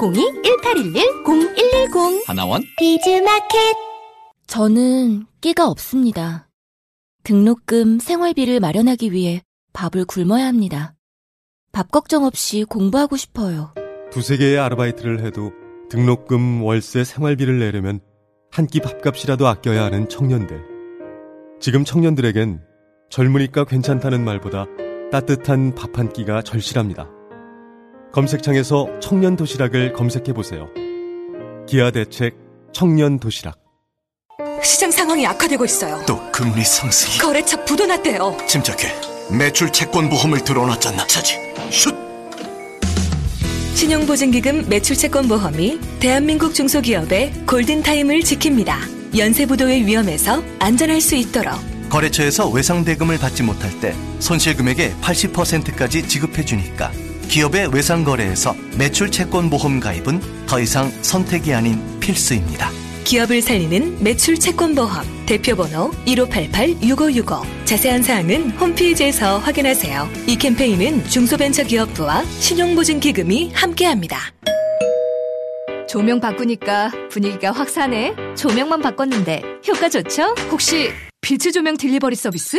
02-1811-0110 하나원 비즈마켓 저는 끼가 없습니다. 등록금, 생활비를 마련하기 위해 밥을 굶어야 합니다. 밥 걱정 없이 공부하고 싶어요. 두세 개의 아르바이트를 해도 등록금, 월세, 생활비를 내려면 한 끼 밥값이라도 아껴야 하는 청년들. 지금 청년들에겐 젊으니까 괜찮다는 말보다 따뜻한 밥 한 끼가 절실합니다. 검색창에서 청년 도시락을 검색해 보세요. 기아 대책 청년 도시락. 시장 상황이 악화되고 있어요. 또 금리 상승이 거래처 부도 났대요. 침착해 매출 채권 보험을 들어놨잖아 차지 슛 신용보증기금 매출 채권 보험이 대한민국 중소기업의 골든타임을 지킵니다. 연쇄부도의 위험에서 안전할 수 있도록 거래처에서 외상대금을 받지 못할 때 손실금액의 80%까지 지급해주니까 기업의 외상 거래에서 매출 채권 보험 가입은 더 이상 선택이 아닌 필수입니다. 기업을 살리는 매출 채권 보험 대표번호 1588-6565 자세한 사항은 홈페이지에서 확인하세요. 이 캠페인은 중소벤처기업부와 신용보증기금이 함께합니다. 조명 바꾸니까 분위기가 확 사네. 조명만 바꿨는데 효과 좋죠? 혹시 빛의 조명 딜리버리 서비스?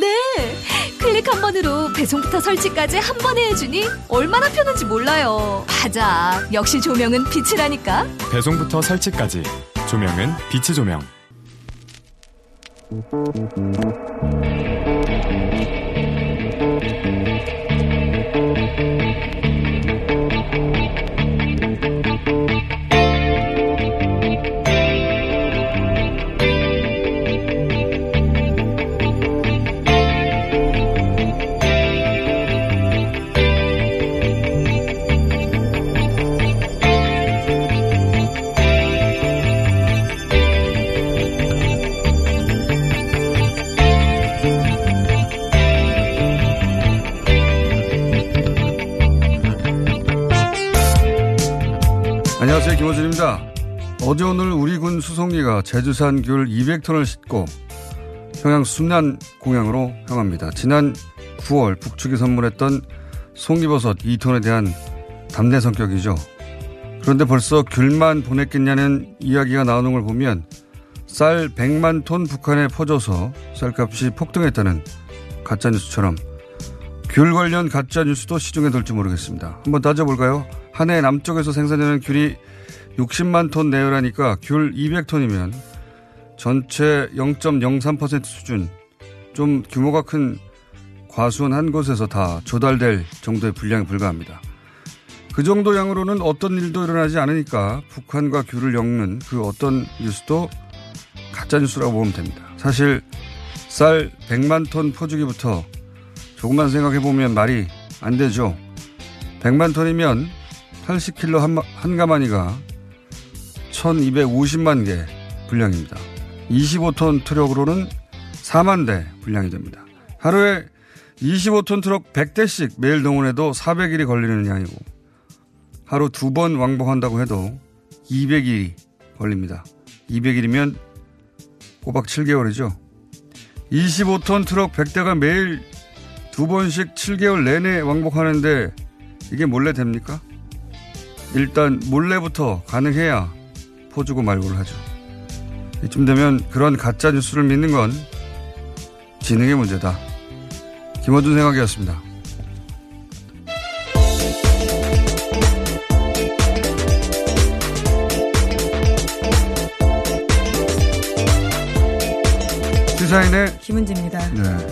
네! 클릭 한 번으로 배송부터 설치까지 한 번에 해주니 얼마나 편한지 몰라요. 맞아. 역시 조명은 빛이라니까. 배송부터 설치까지 조명은 빛의 조명 김호준입니다. 어제 오늘 우리 군 수송기가 제주산 귤 200톤을 싣고 평양 순난 공양으로 향합니다. 지난 9월 북측이 선물했던 송이버섯 2톤에 대한 담내 성격이죠. 그런데 벌써 귤만 보냈겠냐는 이야기가 나오는 걸 보면 쌀 100만 톤 북한에 퍼져서 쌀값이 폭등했다는 가짜뉴스처럼 귤 관련 가짜뉴스도 시중에 돌지 모르겠습니다. 한번 따져볼까요? 한 해 남쪽에서 생산되는 귤이 60만 톤 내외라니까 귤 200톤이면 전체 0.03% 수준 좀 규모가 큰 과수원 한 곳에서 다 조달될 정도의 분량이 불과합니다. 그 정도 양으로는 어떤 일도 일어나지 않으니까 북한과 귤을 엮는 그 어떤 뉴스도 가짜뉴스라고 보면 됩니다. 사실 쌀 100만 톤 퍼주기부터 조금만 생각해보면 말이 안 되죠. 100만 톤이면 80kg 한, 한 가마니가 1250만 개 분량입니다. 25톤 트럭으로는 4만 대 분량이 됩니다. 하루에 25톤 트럭 100대씩 매일 동원해도 400일이 걸리는 양이고 하루 두 번 왕복한다고 해도 200일이 걸립니다. 200일이면 꼬박 7개월이죠. 25톤 트럭 100대가 매일 두 번씩 7개월 내내 왕복하는데 이게 몰래 됩니까? 일단 몰래부터 가능해야 포주고 말고를 하죠. 이쯤 되면 그런 가짜 뉴스를 믿는 건 지능의 문제다. 김어준 생각이었습니다. 시사인의 김은지입니다. 네.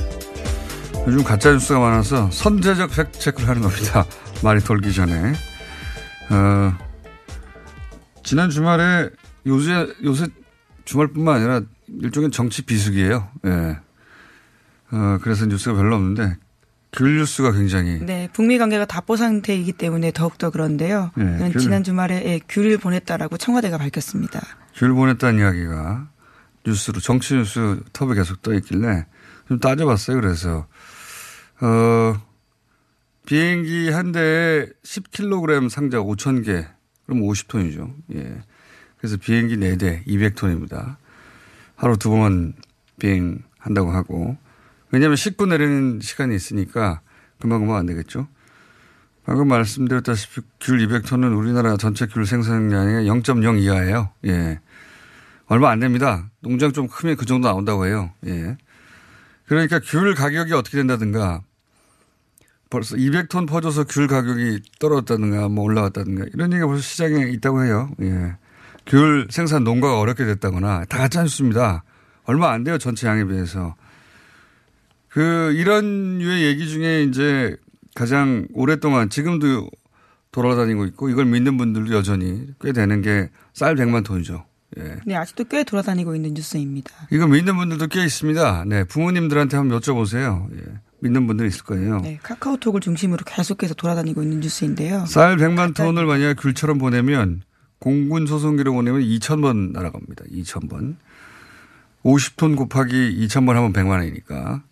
요즘 가짜 뉴스가 많아서 선제적 팩트 체크를 하는 겁니다. 말이 돌기 전에. 어, 지난 주말에 요새 요새 주말뿐만 아니라 일종의 정치 비수기예요. 예. 어, 그래서 뉴스가 별로 없는데 귤 뉴스가 굉장히. 네, 북미 관계가 답보 상태이기 때문에 더욱더 그런데요. 네, 귤. 지난 주말에 예, 귤을 보냈다라고 청와대가 밝혔습니다. 귤 보냈다는 이야기가 뉴스로 정치 뉴스 톱에 계속 떠 있길래 좀 따져봤어요. 그래서 어 비행기 한 대에 10kg 상자 5천 개 그럼 50톤이죠. 예. 그래서 비행기 4대 200톤입니다. 하루 두번 비행한다고 하고 왜냐하면 싣고 내리는 시간이 있으니까 금방금방 안 되겠죠. 방금 말씀드렸다시피 귤 200톤은 우리나라 전체 귤 생산량의 0.0 이하예요. 예. 얼마 안 됩니다. 농장 좀 크면 그 정도 나온다고 해요. 예. 그러니까 귤 가격이 어떻게 된다든가 벌써 200톤 퍼져서 귤 가격이 떨어졌다든가 뭐 올라갔다든가 이런 얘기가 벌써 시장에 있다고 해요. 예. 귤 생산 농가가 어렵게 됐다거나 다 같지 않습니다. 얼마 안 돼요. 전체 양에 비해서. 그 이런 유의 얘기 중에 이제 가장 오랫동안 지금도 돌아다니고 있고 이걸 믿는 분들도 여전히 꽤 되는 게 쌀 100만 톤이죠. 예. 네, 아직도 꽤 돌아다니고 있는 뉴스입니다. 이거 믿는 분들도 꽤 있습니다. 네, 부모님들한테 한번 여쭤보세요. 예. 믿는 분들 있을 거예요. 네, 카카오톡을 중심으로 계속해서 돌아다니고 있는 뉴스인데요. 쌀 100만 톤을 만약에 귤처럼 보내면 공군 소송기로 보내면 2,000번 날아갑니다. 2,000번. 50톤 곱하기 2,000번 하면 100만 원이니까.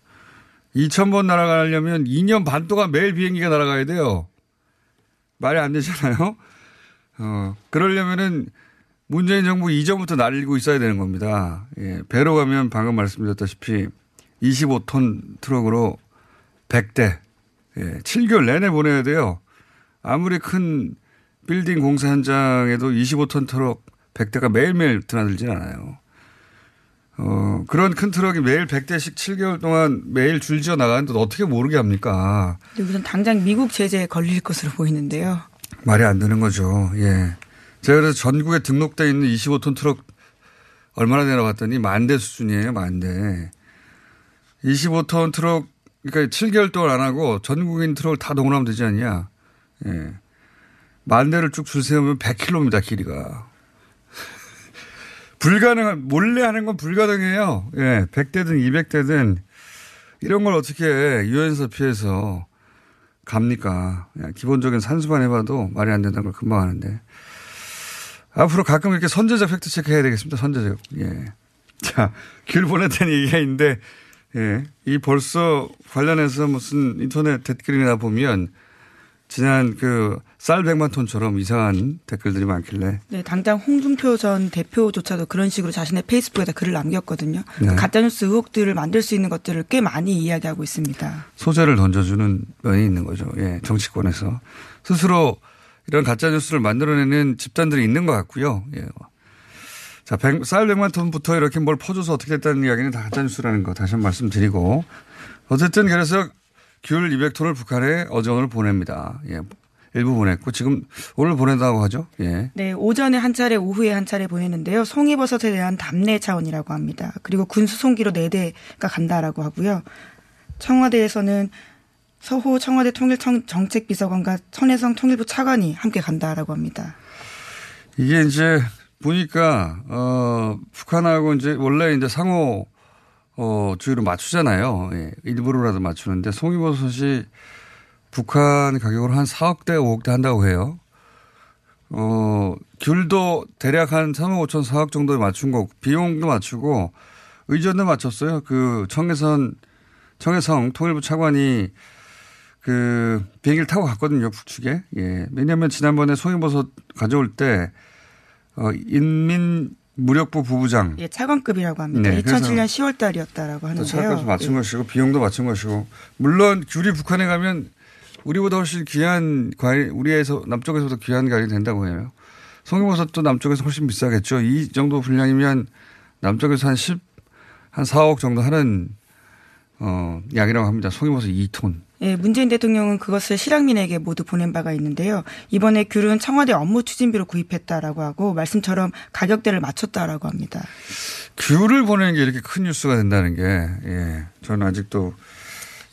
2,000번 날아가려면 2년 반 동안 매일 비행기가 날아가야 돼요. 말이 안 되잖아요. 어, 그러려면은 문재인 정부 이전부터 날르고 있어야 되는 겁니다. 예, 배로 가면 방금 말씀드렸다시피 25톤 트럭으로 100대, 예, 7개월 내내 보내야 돼요. 아무리 큰 빌딩 공사 현장에도 25톤 트럭 100대가 매일매일 드나들진 않아요. 어, 그런 큰 트럭이 매일 100대씩 7개월 동안 매일 줄지어 나가는데 어떻게 모르게 합니까? 여기선 당장 미국 제재에 걸릴 것으로 보이는데요. 말이 안 되는 거죠. 예. 제가 그래서 전국에 등록돼 있는 25톤 트럭 얼마나 되나 봤더니 만 대 수준이에요, 만 대. 25톤 트럭, 그러니까 7개월 동안 안 하고 전국인 트럭을 다 동원하면 되지 않냐. 예. 만 대를 쭉 줄 세우면 100km입니다, 길이가. 불가능한, 몰래 하는 건 불가능해요. 예. 100대든 200대든 이런 걸 어떻게 유엔서 피해서 갑니까? 그냥 기본적인 산수만 해봐도 말이 안 된다는 걸 금방 하는데. 앞으로 가끔 이렇게 선제적 팩트체크 해야 되겠습니다. 선제적. 예. 자, 길 보냈다는 얘기가 있는데, 예. 이 벌써 관련해서 무슨 인터넷 댓글이나 보면 지난 그 쌀 100만 톤처럼 이상한 댓글들이 많길래. 네, 당장 홍준표 전 대표조차도 그런 식으로 자신의 페이스북에다 글을 남겼거든요. 네. 가짜뉴스 의혹들을 만들 수 있는 것들을 꽤 많이 이야기하고 있습니다. 소재를 던져주는 면이 있는 거죠. 예. 정치권에서. 스스로 이런 가짜뉴스를 만들어내는 집단들이 있는 것 같고요. 예. 자, 백, 쌀 100만 톤부터 이렇게 뭘 퍼줘서 어떻게 됐다는 이야기는 다 가짜뉴스라는 거 다시 한 번 말씀드리고. 어쨌든 그래서 귤 200톤을 북한에 어정을 보냅니다. 예. 일부 보냈고 지금 오늘 보낸다고 하죠. 예. 네, 오전에 한 차례, 오후에 한 차례 보냈는데요. 송이버섯에 대한 답례 차원이라고 합니다. 그리고 군 수송기로 네 대가 간다라고 하고요. 청와대에서는 서호 청와대 통일정책비서관과 천혜성 통일부 차관이 함께 간다라고 합니다. 이게 이제 보니까 어 북한하고 이제 원래 이제 상호 어 주의로 맞추잖아요. 예, 일부러라도 맞추는데 송이버섯이 북한 가격으로 한 4억대, 5억대 한다고 해요. 어, 귤도 대략 한 3억 5천 4억 정도에 맞춘 거고, 비용도 맞추고, 의전도 맞췄어요. 그 청해선, 청해성 통일부 차관이 그 비행기를 타고 갔거든요, 북측에. 예. 왜냐면 지난번에 송이버섯 가져올 때, 어, 인민 무력부 부부장. 예, 차관급이라고 합니다. 네, 2007년 10월 달이었다라고 하는데요. 차관값을 맞춘 예. 것이고, 비용도 맞춘 것이고, 물론 귤이 북한에 가면 우리보다 훨씬 귀한 과일, 우리에서 남쪽에서도 귀한 과일이 된다고 해요. 송이버섯도 남쪽에서 훨씬 비싸겠죠. 이 정도 분량이면 남쪽에서 한 10, 한 4억 정도 하는 어, 양이라고 합니다. 송이버섯 2톤. 예, 문재인 대통령은 그것을 실향민에게 모두 보낸 바가 있는데요. 이번에 귤은 청와대 업무 추진비로 구입했다라고 하고 말씀처럼 가격대를 맞췄다라고 합니다. 귤을 보내는 게 이렇게 큰 뉴스가 된다는 게, 예, 저는 아직도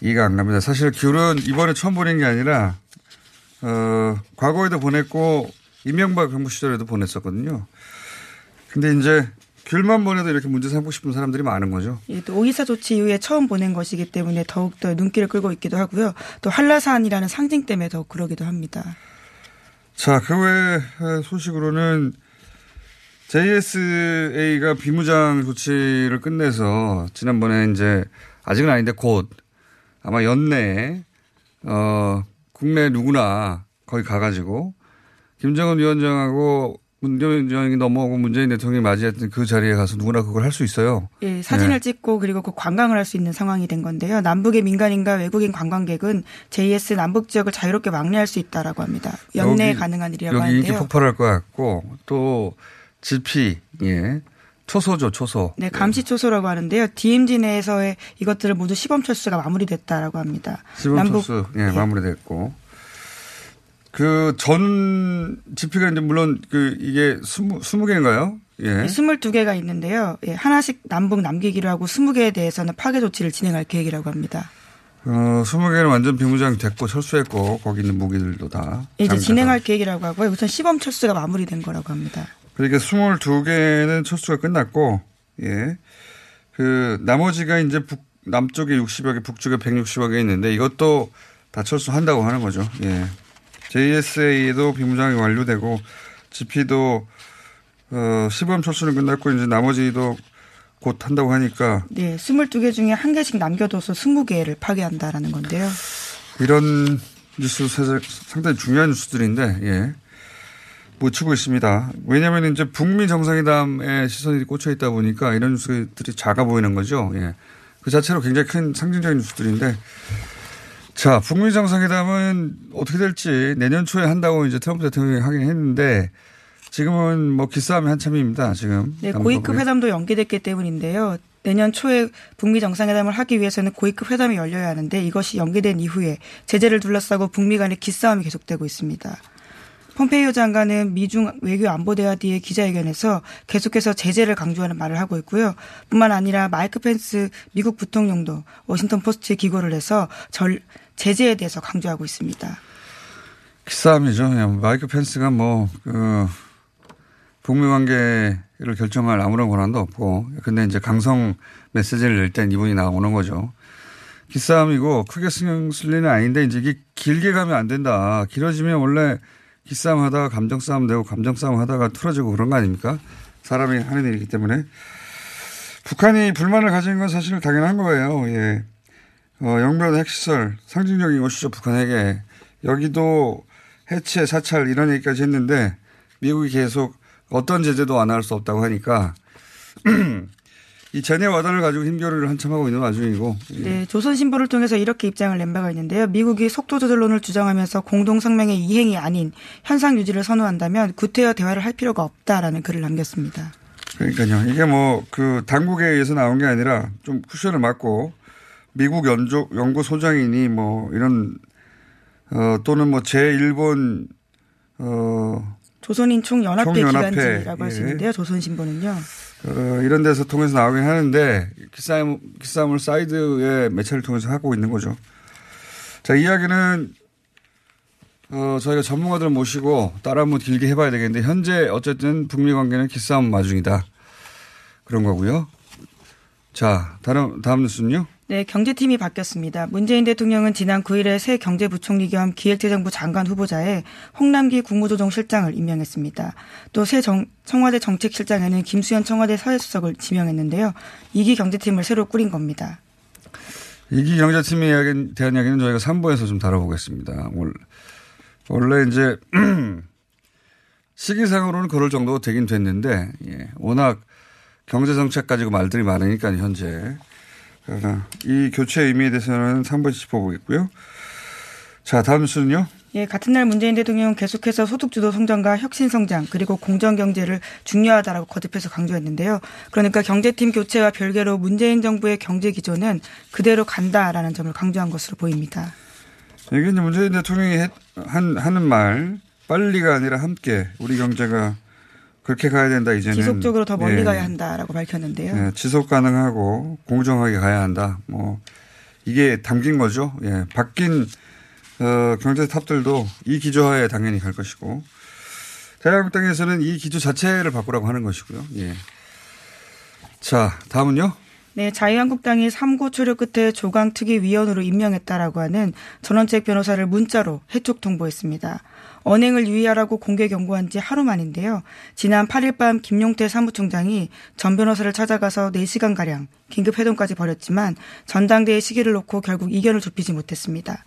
이해가 안 갑니다. 사실 귤은 이번에 처음 보낸 게 아니라, 어, 과거에도 보냈고, 이명박 정부 시절에도 보냈었거든요. 근데 이제 귤만 보내도 이렇게 문제 삼고 싶은 사람들이 많은 거죠. 예, 또 오이사 조치 이후에 처음 보낸 것이기 때문에 더욱더 눈길을 끌고 있기도 하고요. 또 한라산이라는 상징 때문에 더 그러기도 합니다. 자, 그 외 소식으로는 JSA가 비무장 조치를 끝내서 지난번에 이제 아직은 아닌데 곧 아마 연내에 어 국내 누구나 거기 가가지고 김정은 위원장하고 문재인 위원장이 넘어오고 문재인 대통령이 맞이했던 그 자리에 가서 누구나 그걸 할 수 있어요. 예, 사진을 네. 찍고 그리고 그 관광을 할 수 있는 상황이 된 건데요. 남북의 민간인과 외국인 관광객은 JS 남북 지역을 자유롭게 왕래할 수 있다라고 합니다. 연내에 가능한 일이라고 여기 하는데요. 인기 폭발할 것 같고 또 GP 예. 초소죠, 초소. 네, 감시 초소라고 하는데요. DMZ 내에서의 이것들을 모두 시범 철수가 마무리됐다라고 합니다. 시범 남북, 철수, 예, 네. 마무리됐고. 그 전 지피가 이제 물론 그 이게 스무 스무 개인가요? 예. 스물두 개가 있는데요. 예, 하나씩 남북 남기기로 하고 스무 개에 대해서는 파괴 조치를 진행할 계획이라고 합니다. 어, 스무 개는 완전 비무장 됐고 철수했고 거기 있는 무기들도 다. 이제 진행할 계획이라고 하고요. 우선 시범 철수가 마무리된 거라고 합니다. 그러니까 스물두 개는 철수가 끝났고 예. 그 나머지가 이제 북 남쪽에 60여 개, 북쪽에 160여 개 있는데 이것도 다 철수한다고 하는 거죠. 예. JSA도 비무장이 완료되고 GP도 어, 시범 철수는 끝났고 이제 나머지도 곧 한다고 하니까 네, 22개 중에 한 개씩 남겨둬서 20개를 파괴한다라는 건데요. 이런 뉴스 상당히 중요한 뉴스들인데 예. 묻히고 있습니다. 왜냐하면 이제 북미 정상회담에 시선이 꽂혀 있다 보니까 이런 뉴스들이 작아 보이는 거죠. 예. 그 자체로 굉장히 큰 상징적인 뉴스들인데 자, 북미 정상회담은 어떻게 될지 내년 초에 한다고 이제 트럼프 대통령이 하긴 했는데 지금은 뭐 기싸움이 한참입니다. 지금. 네, 고위급 회담도 연기됐기 때문인데요. 내년 초에 북미 정상회담을 하기 위해서는 고위급 회담이 열려야 하는데 이것이 연기된 이후에 제재를 둘러싸고 북미 간의 기싸움이 계속되고 있습니다. 폼페이오 장관은 미중 외교 안보 대화 뒤의 기자회견에서 계속해서 제재를 강조하는 말을 하고 있고요. 뿐만 아니라 마이크 펜스 미국 부통령도 워싱턴 포스트에 기고를 해서 절, 제재에 대해서 강조하고 있습니다. 기싸움이죠. 마이크 펜스가 뭐, 그, 북미 관계를 결정할 아무런 권한도 없고, 근데 이제 강성 메시지를 낼 땐 이분이 나오는 거죠. 기싸움이고 크게 신경 쓸 일은 아닌데 이제 이게 길게 가면 안 된다. 길어지면 원래 기싸움 하다가 감정 싸움 되고 감정 싸움 하다가 틀어지고 그런 거 아닙니까? 사람이 하는 일이기 때문에. 북한이 불만을 가진 건 사실 당연한 거예요. 예. 어, 영변 핵시설 상징적인 것이죠. 북한에게. 여기도 해체, 사찰 이런 얘기까지 했는데 미국이 계속 어떤 제재도 완화할 수 없다고 하니까 이 제네 와단을 가지고 힘겨루를 한참 하고 있는 와중이고. 예. 네, 조선신보를 통해서 이렇게 입장을 낸 바가 있는데요. 미국이 속도 조절론을 주장하면서 공동성명의 이행이 아닌 현상 유지를 선호한다면 구태여 대화를 할 필요가 없다라는 글을 남겼습니다. 그러니까요. 이게 뭐 그 당국에 의해서 나온 게 아니라 좀 쿠션을 맞고 미국 연조, 연구 소장이니 뭐 이런 어 또는 뭐 제1본 어 조선인 총연합회, 총연합회. 기관지라고 할수 예. 있는데요. 조선신보는요. 어, 이런 데서 통해서 나오긴 하는데 기싸움, 기싸움을 사이드의 매체를 통해서 하고 있는 거죠. 자, 이야기는 어, 저희가 전문가들 모시고 따라 한번 길게 해봐야 되겠는데 현재 어쨌든 북미 관계는 기싸움 마중이다. 그런 거고요. 자, 다음, 다음 뉴스는요? 네, 경제팀이 바뀌었습니다. 문재인 대통령은 지난 9일에 새 경제부총리 겸 기획재정부 장관 후보자에 홍남기 국무조정실장을 임명했습니다. 또 새 청와대 정책실장에는 김수현 청와대 사회수석을 지명했는데요. 이기 경제팀을 새로 꾸린 겁니다. 이기 경제팀에 대한 이야기는 저희가 3부에서 좀 다뤄보겠습니다. 원래 이제 시기상으로는 그럴 정도 되긴 됐는데 예, 워낙 경제정책 가지고 말들이 많으니까 현재 이 교체 의미에 대해서는 3번 짚어보겠고요. 자, 다음 순요. 예, 같은 날 문재인 대통령은 계속해서 소득주도 성장과 혁신 성장 그리고 공정 경제를 중요하다라고 거듭해서 강조했는데요. 그러니까 경제팀 교체와 별개로 문재인 정부의 경제 기조는 그대로 간다라는 점을 강조한 것으로 보입니다. 이게 이제 문재인 대통령이 한, 하는 말 빨리가 아니라 함께 우리 경제가 그렇게 가야 된다 이제는 지속적으로 더 멀리 예. 가야 한다라고 밝혔는데요. 예. 지속 가능하고 공정하게 가야 한다. 뭐 이게 담긴 거죠. 예. 바뀐 어, 경제 탑들도 이 기조하에 당연히 갈 것이고 자유한국당에서는 이 기조 자체를 바꾸라고 하는 것이고요. 예. 자, 다음은요? 네, 자유한국당이 삼고 초려 끝에 조강특위 위원으로 임명했다라고 하는 전원책 변호사를 문자로 해촉 통보했습니다. 언행을 유의하라고 공개 경고한 지 하루 만인데요. 지난 8일 밤 김용태 사무총장이 전 변호사를 찾아가서 4시간가량 긴급 회동까지 벌였지만 전당대회 시기를 놓고 결국 이견을 좁히지 못했습니다.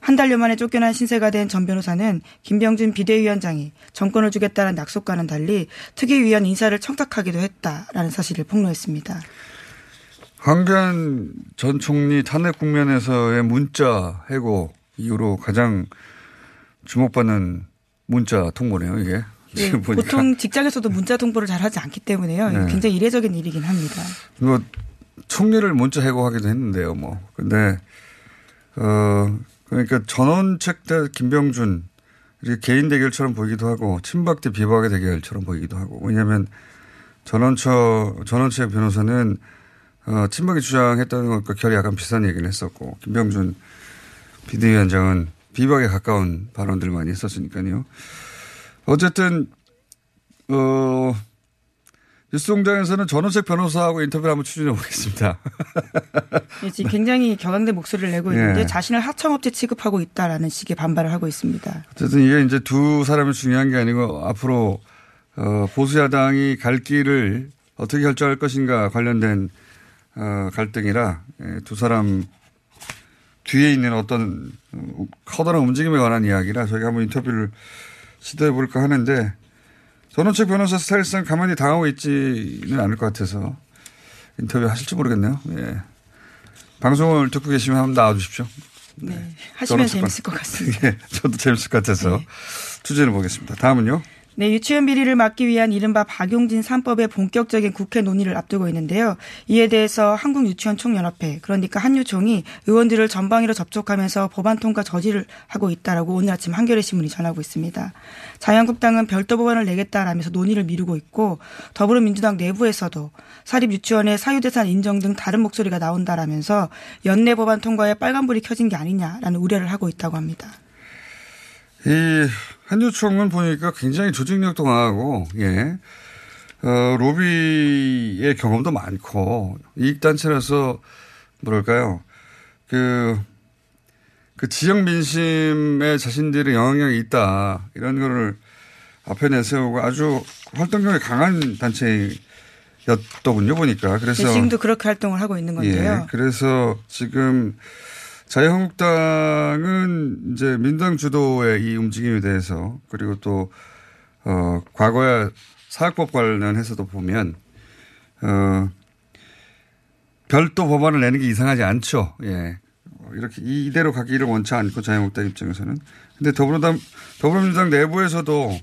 한 달여 만에 쫓겨난 신세가 된 전 변호사는 김병준 비대위원장이 정권을 주겠다는 약속과는 달리 특위위원 인사를 청탁하기도 했다라는 사실을 폭로했습니다. 황교안 전 총리 탄핵 국면에서의 문자 해고 이후로 가장 주목받는 문자 통보네요, 이게. 네, 보통 직장에서도 문자 통보를 잘 하지 않기 때문에요. 네. 굉장히 이례적인 일이긴 합니다. 뭐, 총리를 문자 해고하기도 했는데요, 뭐. 근데, 어, 그러니까 전원책 대 김병준, 이렇게 개인 대결처럼 보이기도 하고, 친박 대 비박의 대결처럼 보이기도 하고, 왜냐하면 전원처, 전원책 변호사는 어, 친박이 주장했다는 것과 결이 약간 비슷한 얘기를 했었고, 김병준 비대위원장은 비박에 가까운 발언들을 많이 했었으니까요. 어쨌든, 어, 뉴스공장에서는 전원책 변호사하고 인터뷰를 한번 추진해 보겠습니다. 네, 지금 굉장히 격앙된 목소리를 내고 있는데 네. 자신을 하청업체 취급하고 있다라는 식의 반발을 하고 있습니다. 어쨌든 이게 이제 두 사람이 중요한 게 아니고 앞으로 어, 보수야당이 갈 길을 어떻게 결정할 것인가 관련된 어, 갈등이라 예, 두 사람 뒤에 있는 어떤 커다란 움직임에 관한 이야기라 저희가 한번 인터뷰를 시도해 볼까 하는데 전원책 변호사 스타일상 가만히 당하고 있지는 않을 것 같아서 인터뷰 하실지 모르겠네요. 예. 방송을 듣고 계시면 한번 나와주십시오. 네. 네. 하시면 재밌을 것 같습니다. 예. 저도 재밌을 것 같아서 네. 투쟁해 보겠습니다. 다음은요. 네, 유치원 비리를 막기 위한 이른바 박용진 3법의 본격적인 국회 논의를 앞두고 있는데요. 이에 대해서 한국유치원총연합회, 그러니까 한유총이 의원들을 전방위로 접촉하면서 법안 통과 저지를 하고 있다라고 오늘 아침 한겨레 신문이 전하고 있습니다. 자유한국당은 별도 법안을 내겠다라면서 논의를 미루고 있고 더불어민주당 내부에서도 사립 유치원의 사유재산 인정 등 다른 목소리가 나온다라면서 연내 법안 통과에 빨간불이 켜진 게 아니냐라는 우려를 하고 있다고 합니다. 이 한유총은 보니까 굉장히 조직력도 강하고, 예. 어, 로비의 경험도 많고, 이익단체라서, 뭐랄까요. 그, 그 지역 민심에 자신들의 영향력이 있다. 이런 거를 앞에 내세우고 아주 활동력이 강한 단체였더군요, 보니까. 그래서. 네, 지금도 그렇게 활동을 하고 있는 건데요. 예. 그래서 지금 자유한국당은 이제 민당 주도의 이 움직임에 대해서 그리고 또, 어, 과거에 사학법 관련해서도 보면, 어, 별도 법안을 내는 게 이상하지 않죠. 예. 이렇게 이대로 가기를 원치 않고 자유한국당 입장에서는. 근데 더불어당, 더불어민주당 내부에서도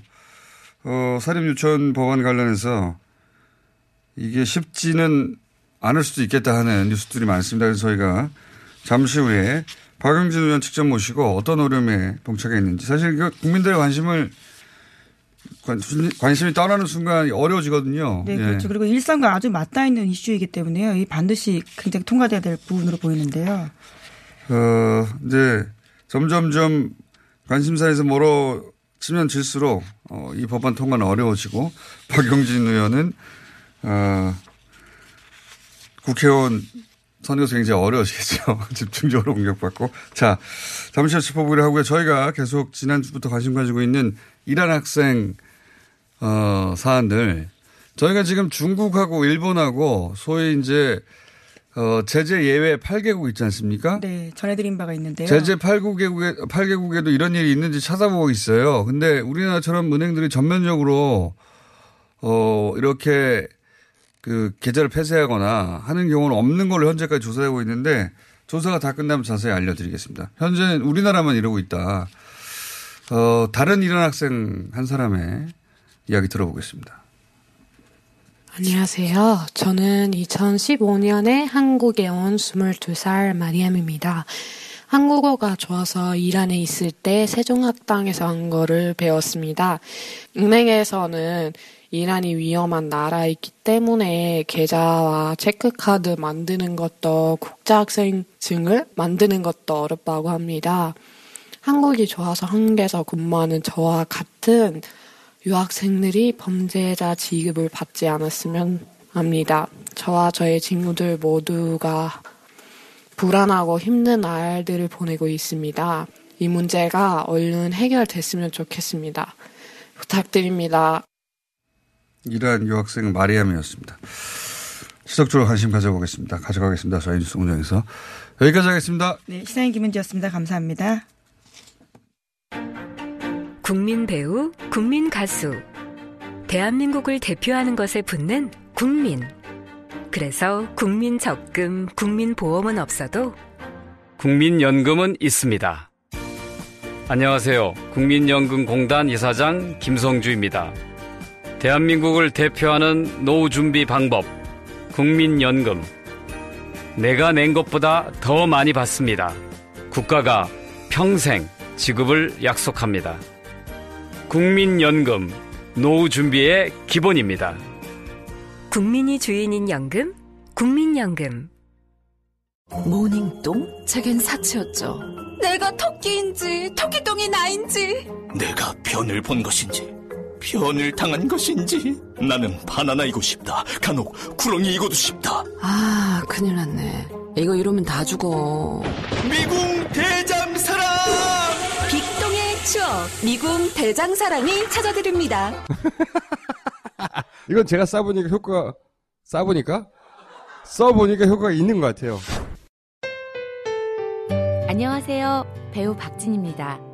어, 사립유치원 법안 관련해서 이게 쉽지는 않을 수도 있겠다 하는 뉴스들이 많습니다. 그래서 저희가 잠시 후에 박영진 의원 직접 모시고 어떤 어려움에 봉착해 있는지 사실 그 국민들의 관심을 관심이 떠나는 순간 어려워지거든요. 네, 그렇죠. 예. 그리고 일상과 아주 맞닿아 있는 이슈이기 때문에요. 이 반드시 굉장히 통과돼야 될 부분으로 보이는데요. 어, 이제 점점점 관심사에서 멀어지면 질수록 어, 이 법안 통과는 어려워지고 박영진 의원은 어, 국회의원 선거에서 굉장히 어려우시겠죠. 집중적으로 공격받고. 자, 잠시 후 짚어보기로 하고요. 저희가 계속 지난주부터 관심 가지고 있는 이란 학생, 어, 사안들. 저희가 지금 중국하고 일본하고 소위 이제 어, 제재 예외 8개국 있지 않습니까? 네, 전해드린 바가 있는데요. 제재 8개국에, 8개국에도 이런 일이 있는지 찾아보고 있어요. 근데 우리나라처럼 은행들이 전면적으로, 어, 이렇게 그 계좌를 폐쇄하거나 하는 경우는 없는 걸로 현재까지 조사하고 있는데 조사가 다 끝나면 자세히 알려드리겠습니다. 현재 우리나라만 이러고 있다. 어, 다른 이런 학생 한 사람의 이야기 들어보겠습니다. 안녕하세요. 저는 2015년에 한국에 온 22살 마리암입니다. 한국어가 좋아서 이란에 있을 때 세종학당에서 한 거를 배웠습니다. 은행에서는 이란이 위험한 나라이기 때문에 계좌와 체크카드 만드는 것도 국제학생증을 만드는 것도 어렵다고 합니다. 한국이 좋아서 한국에서 근무하는 저와 같은 유학생들이 범죄자 지급을 받지 않았으면 합니다. 저와 저의 친구들 모두가 불안하고 힘든 날들을 보내고 있습니다. 이 문제가 얼른 해결됐으면 좋겠습니다. 부탁드립니다. 이란 유학생 마리암이었습니다. 시석적으로 관심 가져보겠습니다. 가져가겠습니다. 저희 뉴스 공장에서. 여기까지 하겠습니다. 네, 시사인 김은지였습니다. 감사합니다. 국민 배우, 국민 가수. 대한민국을 대표하는 것에 붙는 국민. 그래서 국민 적금, 국민 보험은 없어도 국민연금은 있습니다. 안녕하세요. 국민연금공단 이사장 김성주입니다. 대한민국을 대표하는 노후 준비 방법, 국민연금. 내가 낸 것보다 더 많이 받습니다. 국가가 평생 지급을 약속합니다. 국민연금, 노후 준비의 기본입니다. 국민이 주인인 연금, 국민연금. 모닝똥? 제겐 사치였죠. 내가 토끼인지 토끼똥이 나인지 내가 변을 본 것인지 변을 당한 것인지? 나는 바나나이고 싶다. 간혹 구렁이이고도 싶다. 아 큰일 났네. 이거 이러면 다 죽어. 미궁 대장사랑! 빅동의 추억 미궁 대장사랑이 찾아드립니다. 이건 제가 써보니까 효과 써보니까? 써보니까 효과가 있는 것 같아요. 안녕하세요. 배우 박진입니다.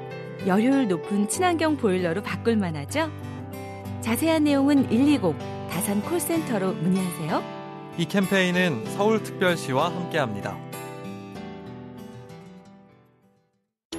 열효율 높은 친환경 보일러로 바꿀 만하죠? 자세한 내용은 120 다산 콜센터로 문의하세요. 이 캠페인은 서울특별시와 함께합니다.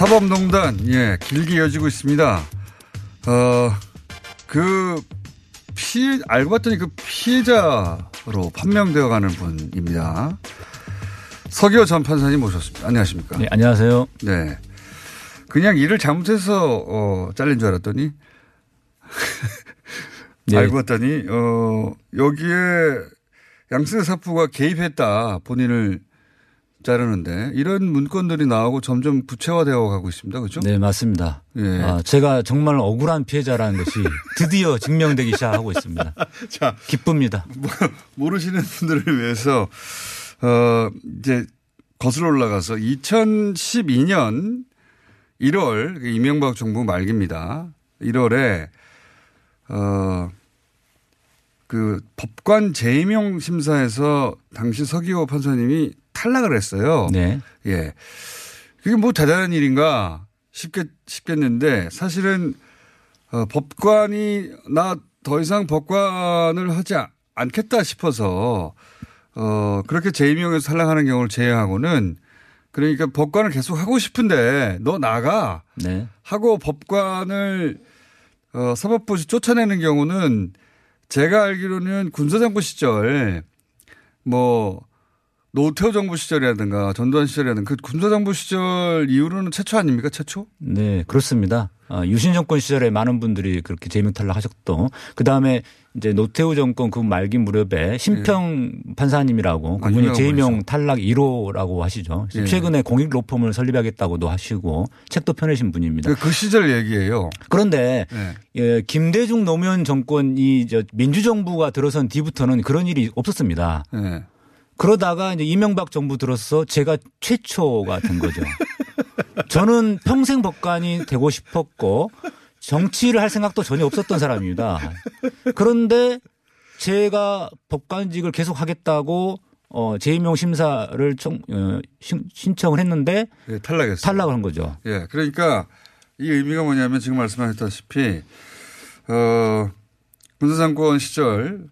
사법농단, 예, 길게 이어지고 있습니다. 어, 그, 피, 알고 봤더니 그 피해자로 판명되어 가는 분입니다. 서기호 전 판사님 모셨습니다. 안녕하십니까. 네, 안녕하세요. 네. 그냥 일을 잘못해서, 어, 잘린 줄 알았더니, 네. 알고 봤더니, 어, 여기에 양승 사부가 개입했다. 본인을 자르는데 이런 문건들이 나오고 점점 구체화되어 가고 있습니다. 그렇죠? 네, 맞습니다. 예. 아, 제가 정말 억울한 피해자라는 것이 드디어 증명되기 시작하고 있습니다. 자, 기쁩니다. 모르시는 분들을 위해서 어 이제 거슬러 올라가서 2012년 1월 이명박 정부 말기입니다. 1월에 어 그 법관 재임용 심사에서 당시 서기호 판사님이 탈락을 했어요. 네. 예. 그게 뭐 대단한 일인가 싶겠, 싶겠는데 사실은 어, 법관이 나 더 이상 법관을 하지 않겠다 싶어서 어, 그렇게 재임용에서 탈락하는 경우를 제외하고는 그러니까 법관을 계속 하고 싶은데 너 나가 네. 하고 법관을 어, 사법부에서 쫓아내는 경우는 제가 알기로는 군사정부 시절 뭐 노태우 정부 시절이라든가 전두환 시절이라든가 그 군사정부 시절 이후로는 최초 아닙니까 최초? 네 그렇습니다. 어, 유신 정권 시절에 많은 분들이 그렇게 재명 탈락하셨던 그 다음에 이제 노태우 정권 그 말기 무렵에 심평 네. 판사님이라고 그분이 재명 탈락 1호라고 하시죠. 네. 최근에 공익 로펌을 설립하겠다고도 하시고 책도 펴내신 분입니다. 그 시절 얘기예요. 그런데 네. 예, 김대중 노무현 정권이 저 민주정부가 들어선 뒤부터는 그런 일이 없었습니다. 그러다가 이제 이명박 정부 들어서 제가 최초가 된 거죠. 저는 평생 법관이 되고 싶었고 정치를 할 생각도 전혀 없었던 사람입니다. 그런데 제가 법관직을 계속 하겠다고 어, 재임용 심사를 청, 어, 신, 신청을 했는데 예, 탈락했어요. 탈락을 한 거죠. 예, 그러니까 이 의미가 뭐냐면 지금 말씀하셨다시피 어, 군사상권 시절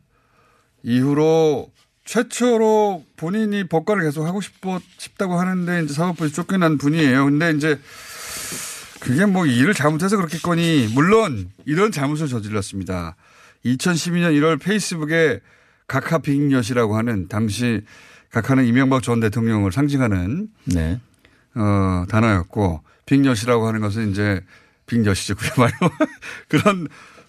이후로 최초로 본인이 법관을 계속 하고 싶어, 싶다고 하는데 이제 사법부에서 쫓겨난 분이에요. 근데 이제 그게 뭐 일을 잘못해서 그렇겠거니 물론 이런 잘못을 저질렀습니다. 2012년 1월 페이스북에 각하 빅엿이라고 하는 당시 각하는 이명박 전 대통령을 상징하는 네. 어, 단어였고 빅엿이라고 하는 것은 이제 빅엿이죠. 그야말로 그런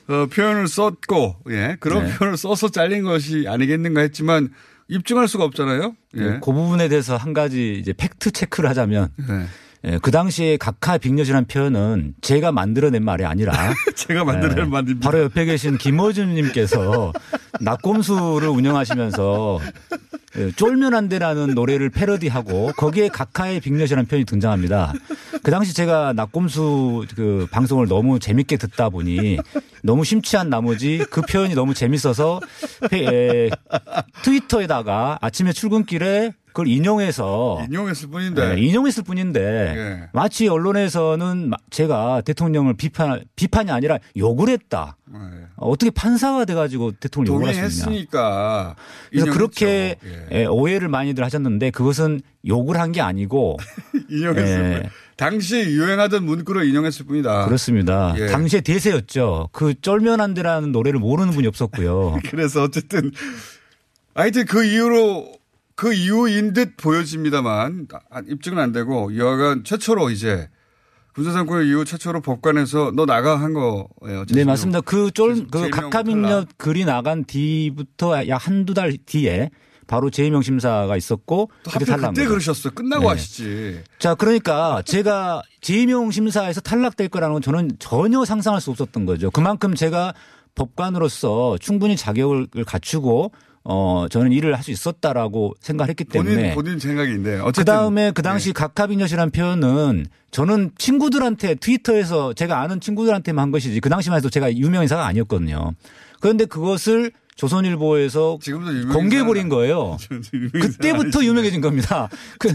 어, 표현을 썼고 예 그런 네. 표현을 써서 잘린 것이 아니겠는가 했지만 입증할 수가 없잖아요. 예. 그 부분에 대해서 한 가지 이제 팩트 체크를 하자면 네. 예, 그 당시에 각하 빅엿이라는 표현은 제가 만들어낸 말이 아니라 제가 만들어낸 예, 말입니다. 바로 옆에 계신 김어준님께서 낙곰수를 운영하시면서 예, 쫄면 안 돼라는 노래를 패러디하고 거기에 각하의 빅엿이라는 표현이 등장합니다. 그 당시 제가 낙곰수 그 방송을 너무 재밌게 듣다 보니 너무 심취한 나머지 그 표현이 너무 재밌어서 페- 에, 트위터에다가 아침에 출근길에 그걸 인용해서 인용했을 뿐인데 네, 인용했을 뿐인데 예. 마치 언론에서는 마- 제가 대통령을 비판 비판이 아니라 욕을 했다. 어, 어떻게 판사가 돼가지고 대통령 욕을. 동의했으니까 그래서. 그렇게 예. 예, 오해를 많이들 하셨는데 그것은 욕을 한 게 아니고 인용했을 예. 뿐. 당시 유행하던 문구를 인용했을 뿐이다. 그렇습니다. 예. 당시에 대세였죠. 그 쫄면 안 되라는 노래를 모르는 분이 없었고요. 그래서 어쨌든 하여튼 그 이후로 그 이후인 듯 보여집니다만 아, 입증은 안 되고 여하간 최초로 이제 군사상권 이후 최초로 법관에서 너 나가 한 거예요. 네, 맞습니다. 그 쫄, 그 각하민력 글이 나간 뒤부터 약 한두 달 뒤에 바로 재임용 심사가 있었고 또 그때 탈락. 그때 그러셨어요. 끝나고 네. 하시지. 자, 그러니까 제가 재임용 심사에서 탈락될 거라는 건 저는 전혀 상상할 수 없었던 거죠. 그만큼 제가 법관으로서 충분히 자격을 갖추고 어 저는 일을 할 수 있었다라고 생각했기 때문에 본인 본인 생각인데 어쨌든 네. 그 다음에 그 당시 각하빈엿이라는 표현은 저는 친구들한테 트위터에서 제가 아는 친구들한테만 한 것이지 그 당시만 해도 제가 유명 인사가 아니었거든요. 그런데 그것을 조선일보에서 공개해버린 거예요. 그때부터 유명해진 겁니다. 그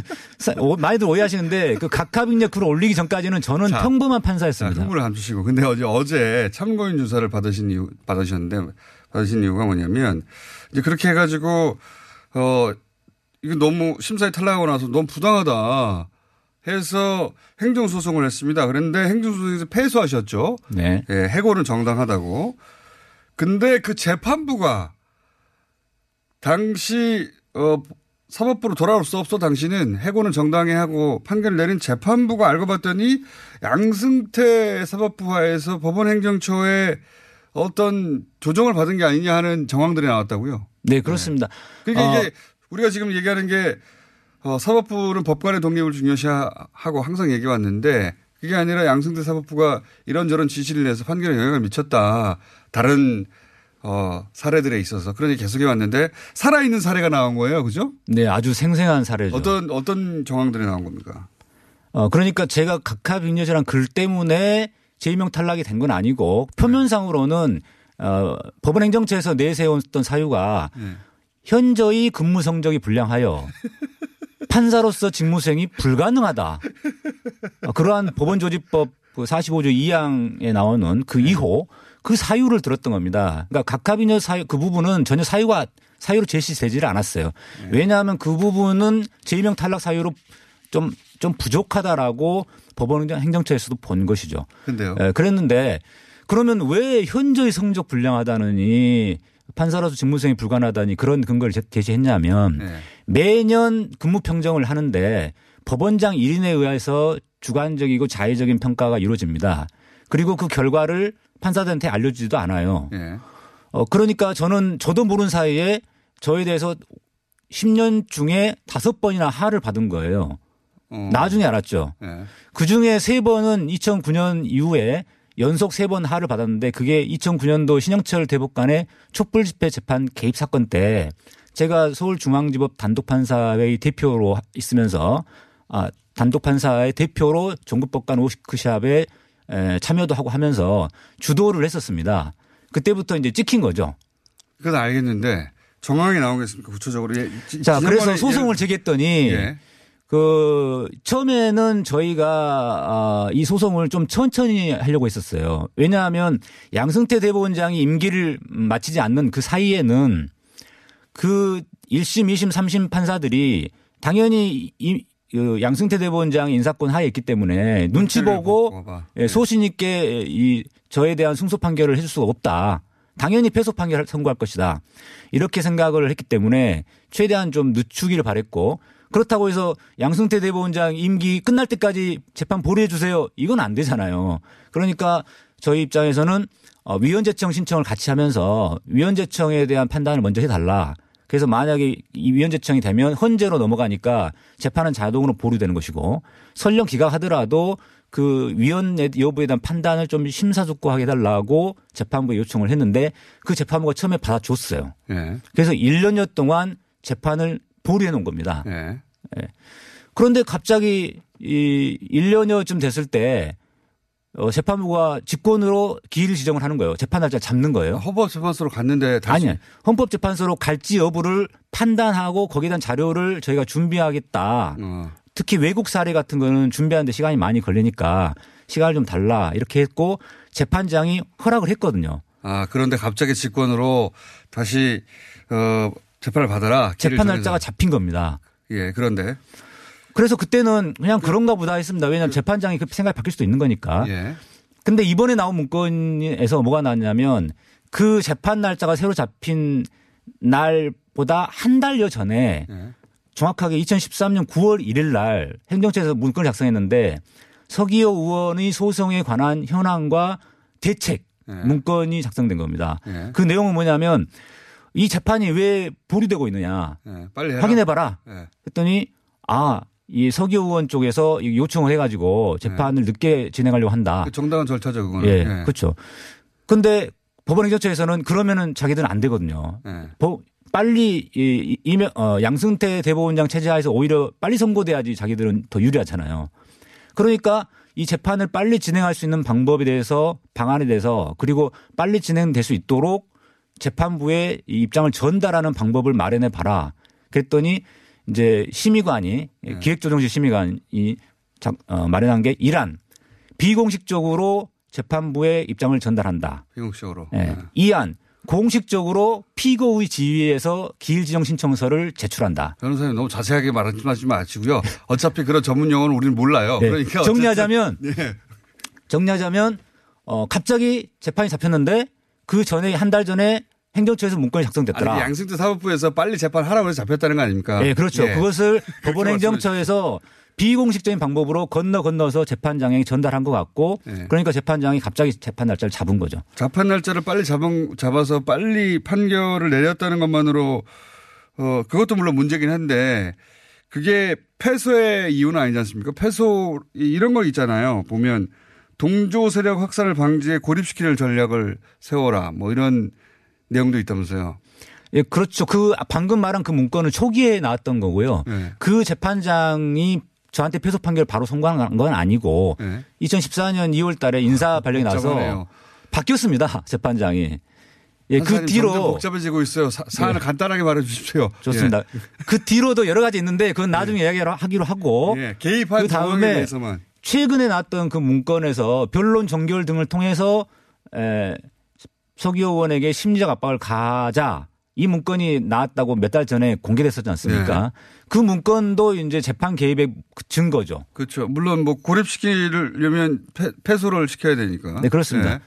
많이들 오해하시는데 그 글을 올리기 전까지는 저는 자, 평범한 자, 판사였습니다. 흥분을 안 주시고. 근데 어제, 어제 참고인 조사를 받으신 이유, 받으셨는데, 받으신 이유가 뭐냐면, 이제 그렇게 해가지고, 어, 이거 너무 심사에 탈락하고 나서 너무 부당하다 해서 행정소송을 했습니다. 그런데 행정소송에서 패소하셨죠. 네. 예, 해고는 정당하다고. 근데 그 재판부가 당시, 어, 사법부로 돌아올 수 없어 당신은 해고는 정당해 하고 판결을 내린 재판부가 알고 봤더니 양승태 사법부하에서 법원행정처에 어떤 조정을 받은 게 아니냐 하는 정황들이 나왔다고요. 네, 그렇습니다. 그러니까 어, 이게 우리가 지금 얘기하는 게 어, 사법부는 법관의 독립을 중요시하고 항상 얘기해 왔는데 그게 아니라 양승태 사법부가 이런저런 지시를 내서 판결에 영향을 미쳤다. 다른 어, 사례들에 있어서 그런 얘기 계속해 왔는데 살아있는 사례가 나온 거예요. 그죠? 네, 아주 생생한 사례죠. 어떤 어떤 정황들이 나온 겁니까? 어, 그러니까 제가 각하빈엿이란 글 때문에 재임용 탈락이 된 건 아니고 표면상으로는 어, 법원 행정처에서 내세웠던 사유가 네. 현저히 근무 성적이 불량하여 판사로서 직무 수행이 불가능하다. 어, 그러한 법원조직법 그 45조 2항에 나오는 그 2호 그 사유를 들었던 겁니다. 그러니까 각하빈녀 사유 그 부분은 전혀 사유가 사유로 제시되지를 않았어요. 왜냐하면 그 부분은 재임용 탈락 사유로 좀, 좀 부족하다라고 법원 행정처에서도 본 것이죠. 근데요. 예, 그랬는데 그러면 왜 현저히 성적 불량하다느니 판사로서 직무 수행이 불가능하다니 그런 근거를 제- 제시했냐면 네. 매년 근무 평정을 하는데 법원장 1인에 의해서 주관적이고 자의적인 평가가 이루어집니다. 그리고 그 결과를 판사들한테 알려주지도 않아요. 예. 어, 그러니까 저는 저도 모르는 사이에 저에 대해서 10년 중에 다섯 번이나 하를 받은 거예요. 어. 나중에 알았죠. 예. 그 중에 세 번은 2009년 이후에 연속 세 번 하를 받았는데 그게 2009년도 신영철 대법관의 촛불 집회 재판 개입 사건 때 제가 서울중앙지법 단독판사회의 대표로 있으면서 아, 단독 판사의 대표로 종부법관 워크샵에 에, 참여도 하고 하면서 주도를 했었습니다. 그때부터 이제 찍힌 거죠. 그건 알겠는데 정황이 나오겠습니까 구체적으로? 예, 지- 자, 그래서 소송을 예- 제기했더니 예. 그 처음에는 저희가 아, 이 소송을 좀 천천히 하려고 했었어요. 왜냐하면 양승태 대법원장이 임기를 마치지 않는 그 사이에는 그 1심, 2심, 3심 판사들이 당연히 이, 그 양승태 대법원장 인사권 하에 있기 때문에 눈치 보고 예, 소신 있게 이 저에 대한 승소 판결을 해줄 수가 없다. 당연히 패소 판결을 선고할 것이다. 이렇게 생각을 했기 때문에 최대한 좀 늦추기를 바랬고 그렇다고 해서 양승태 대법원장 임기 끝날 때까지 재판 보류해 주세요. 이건 안 되잖아요. 그러니까 저희 입장에서는 어, 위헌재청 신청을 같이 하면서 위헌재청에 대한 판단을 먼저 해달라. 그래서 만약에 이 위헌재청이 되면 헌재로 넘어가니까 재판은 자동으로 보류되는 것이고 설령 기각하더라도 그 위헌 여부에 대한 판단을 좀 심사숙고하게 해달라고 재판부에 요청을 했는데 그 재판부가 처음에 받아줬어요. 예. 그래서 1년여 동안 재판을 보류해 놓은 겁니다. 예. 예. 그런데 갑자기 이 1년여쯤 됐을 때 어, 재판부가 직권으로 기일 지정을 하는 거예요. 재판 날짜 잡는 거예요. 헌법재판소로 갔는데 다시 아니, 헌법재판소로 갈지 여부를 판단하고 거기에 대한 자료를 저희가 준비하겠다. 어. 특히 외국 사례 같은 거는 준비하는데 시간이 많이 걸리니까 시간을 좀 달라 이렇게 했고 재판장이 허락을 했거든요. 아 그런데 갑자기 직권으로 다시 어, 재판을 받아라. 재판. 날짜가 잡힌 겁니다. 예 그런데 그래서 그때는 그냥 그런가 보다 했습니다. 왜냐하면 재판장이 그 생각이 바뀔 수도 있는 거니까. 예. 근데 이번에 나온 문건에서 뭐가 나왔냐면 그 재판 날짜가 새로 잡힌 날보다 한 달여 전에 예. 정확하게 2013년 9월 1일 날 행정처에서 문건을 작성했는데 서기호 의원의 소송에 관한 현황과 대책 문건이 작성된 겁니다. 예. 그 내용은 뭐냐면 이 재판이 왜 보류되고 있느냐 예, 빨리 해라. 확인해봐라. 예. 그랬더니 아, 이 서기호 의원 쪽에서 이 요청을 해가지고 재판을 늦게 진행하려고 한다. 그 정당한 절차죠 그거는. 예, 예. 그렇죠. 근데 법원행정처에서는 그러면은 자기들은 안 되거든요. 예. 법- 빨리 이, 이, 어, 양승태 대법원장 체제하에서 오히려 빨리 선고돼야지 자기들은 더 유리하잖아요. 그러니까 이 재판을 빨리 진행할 수 있는 방법에 대해서 방안에 대해서 그리고 빨리 진행될 수 있도록 재판부에 이 입장을 전달하는 방법을 마련해 봐라. 그랬더니 이제 심의관이 기획조정실 심의관이 작- 어, 마련한 게 이란 비공식적으로 재판부에 입장을 전달한다. 비공식적으로. 예. 이안 공식적으로 피고의 지위에서 기일 지정 신청서를 제출한다. 변호사님 너무 자세하게 말하지 마시고요. 어차피 그런 전문 용어는 우리는 몰라요. 네. 그러니까 정리하자면 예. 정리하자면 어 갑자기 재판이 잡혔는데 그 전에 한 달 전에 행정처에서 문건이 작성됐더라. 아니, 양승태 사법부에서 빨리 재판하라고 해서 잡혔다는 거 아닙니까? 네, 그렇죠. 예. 그것을 법원 행정처에서 비공식적인 방법으로 건너 건너서 재판장에게 전달한 것 같고 네. 그러니까 재판장이 갑자기 재판 날짜를 잡은 거죠. 재판 날짜를 빨리 잡은, 잡아서 빨리 판결을 내렸다는 것만으로 어 그것도 물론 문제긴 한데 그게 패소의 이유는 아니지 않습니까? 패소 이- 이런 거 있잖아요. 보면 동조 세력 확산을 방지해 고립시키는 전략을 세워라. 뭐 이런 내용도 있다면서요. 예, 그렇죠. 그 방금 말한 그 문건은 초기에 나왔던 거고요. 네. 그 재판장이 저한테 패소 판결을 바로 선고한 건 아니고 네. 2014년 2월 달에 인사 발령이 나서 복잡하네요. 바뀌었습니다. 재판장이. 예, 그 뒤로 복잡해지고 있어요. 사, 사안을 예. 간단하게 말해 주십시오. 좋습니다. 예. 그 뒤로도 여러 가지 있는데 그건 나중에 이야기하기로 하고 예, 개입한 그 다음에 대해서만. 최근에 나왔던 그 문건에서 변론 종결 등을 통해서 에, 서기호 의원에게 심리적 압박을 가자 이 문건이 나왔다고 몇 달 전에 공개됐었지 않습니까? 네. 그 문건도 이제 재판 개입의 증거죠. 그렇죠. 물론 뭐 고립시키려면 패, 패소를 시켜야 되니까. 네, 그렇습니다.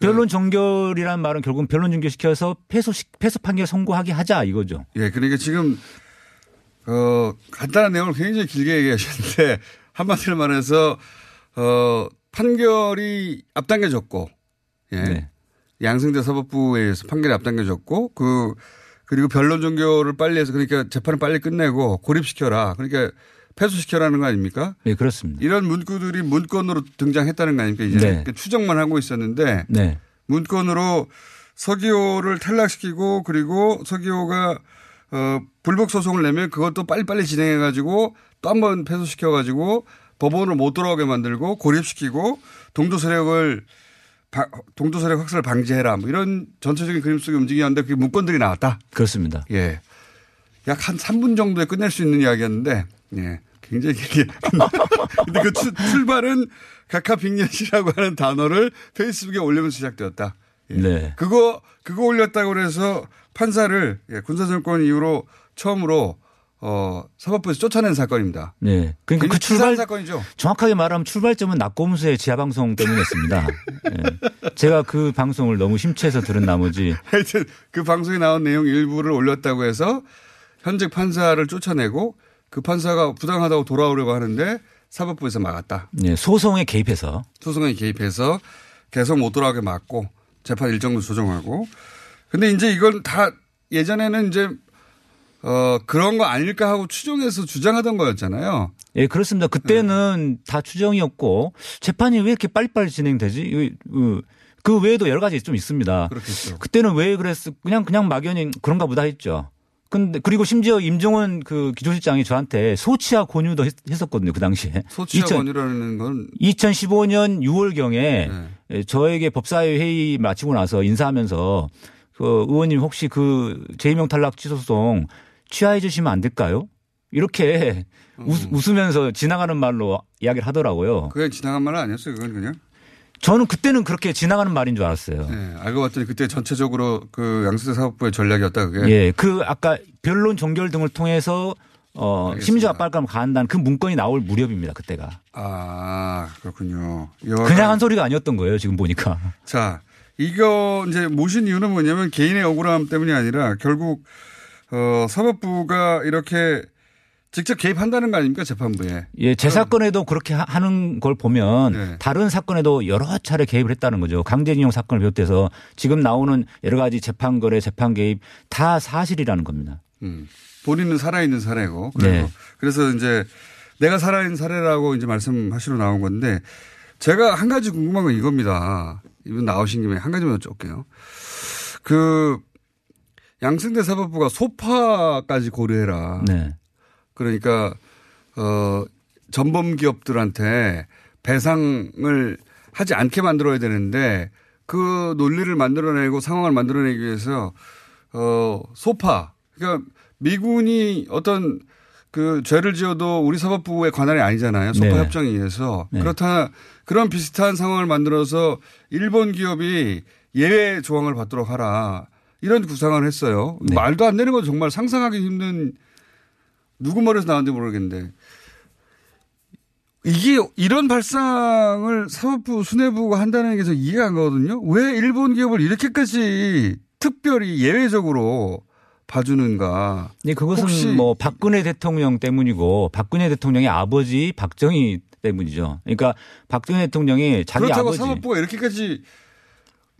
변론 종결이라는 말은 결국은 변론 종결시켜서 패소 패소 판결 선고하게 하자 이거죠. 예, 그러니까 지금 어 간단한 내용을 굉장히 길게 얘기하셨는데 한마디로 말해서 어 판결이 앞당겨졌고 예. 네. 양승태 사법부에 의해서 판결이 앞당겨졌고 그 그리고 변론 종결을 빨리 해서 그러니까 재판을 빨리 끝내고 고립시켜라. 그러니까 패소시켜라는 거 아닙니까? 네, 그렇습니다. 이런 문구들이 문건으로 등장했다는 거 아닙니까? 이제 네. 추정만 하고 있었는데 네. 문건으로 서기호를 탈락시키고 그리고 서기호가 어, 불복 소송을 내면 그것도 빨리빨리 진행해 가지고 또 한 번 패소시켜가지고 법원으로 못 돌아오게 만들고 고립시키고 동조 세력을 바- 동조 세력 확산을 방지해라 뭐 이런 전체적인 그림 속에 움직이는데 그게 문건들이 나왔다. 그렇습니다. 예. 약 한 3분 정도에 끝낼 수 있는 이야기였는데, 예. 굉장히 길게. 근데 그 출, 출발은 각하 빅년이라고 하는 단어를 페이스북에 올리면서 시작되었다. 예. 네. 그거, 그거 올렸다고 그래서 판사를 예, 군사정권 이후로 처음으로 어, 사법부에서 쫓아낸 사건입니다. 네. 그러니까 그 출발 사건이죠. 정확하게 말하면 출발점은 낙고문수의 지하 방송 때문이었습니다. 예. 제가 그 방송을 너무 심취해서 들은 나머지 하여튼 그 방송에 나온 내용 일부를 올렸다고 해서 현직 판사를 쫓아내고 그 판사가 부당하다고 돌아오려고 하는데 사법부에서 막았다. 예, 소송에 개입해서 소송에 개입해서 계속 못 돌아오게 막고 재판 일정도 조정하고 근데 이제 이건 다 예전에는 이제 어 그런 거 아닐까 하고 추정해서 주장하던 거였잖아요. 예, 그렇습니다. 그때는 네. 다 추정이었고 재판이 왜 이렇게 빨리빨리 진행되지? 이- 그- 그 외에도 여러 가지 좀 있습니다. 그렇겠죠. 그때는 왜 그랬어? 그냥 그냥 막연히 그런가 보다 했죠. 근데 그리고 심지어 임종원 그 기조실장이 저한테 소치와 권유도 했, 었거든요 그 당시에. 소치와 2000 권유라는 건 2015년 6월 경에 네. 저에게 법사위 회의 마치고 나서 인사하면서 그 의원님 혹시 그 제2명 탈락 취소 소송 취하해 주시면 안 될까요? 이렇게 음. 웃, 웃으면서 지나가는 말로 이야기를 하더라고요. 그게 지나간 말은 아니었어요. 그건 그냥. 저는 그때는 그렇게 지나가는 말인 줄 알았어요. 네, 알고 봤더니 그때 전체적으로 그 양수대 사법부의 전략이었다 그게. 예, 그 아까 변론 종결 등을 통해서 어, 심리적 압박감을 가한다는 그 문건이 나올 무렵입니다. 그때가. 아 그렇군요. 그냥 한 소리가 아니었던 거예요. 지금 보니까. 자, 이거 이제 모신 이유는 뭐냐면 개인의 억울함 때문이 아니라 결국 어, 사법부가 이렇게 직접 개입한다는 거 아닙니까 재판부에. 예, 제 사건에도 그렇게 하- 하는 걸 보면 네. 다른 사건에도 여러 차례 개입을 했다는 거죠. 강제징용 사건을 비롯해서 지금 나오는 여러 가지 재판 거래, 재판 개입 다 사실이라는 겁니다. 음. 본인은 살아있는 사례고. 그래서, 네. 그래서 이제 내가 살아있는 사례라고 이제 말씀하시러 나온 건데 제가 한 가지 궁금한 건 이겁니다. 이분 나오신 김에 한 가지만 여쭤볼게요. 그 양승대 사법부가 소파까지 고려해라. 네. 그러니까 어 전범 기업들한테 배상을 하지 않게 만들어야 되는데 그 논리를 만들어내고 상황을 만들어내기 위해서 어 소파 그러니까 미군이 어떤 그 죄를 지어도 우리 사법부의 관할이 아니잖아요. 소파 네. 협정에 의해서 네. 그렇다 그런 비슷한 상황을 만들어서 일본 기업이 예외 조항을 받도록 하라 이런 구상을 했어요. 네. 말도 안 되는 건 정말 상상하기 힘든 누구 머리에서 나왔는지 모르겠는데 이게 이런 발상을 사법부 수뇌부가 한다는 게저 이해가 안 가거든요. 왜 일본 기업을 이렇게까지 특별히 예외적으로 봐주는가? 네, 그것은 뭐 박근혜 대통령 때문이고 박근혜 대통령의 아버지 박정희 때문이죠. 그러니까 박정희 대통령이 자기 그렇다고 아버지 사법부가 이렇게까지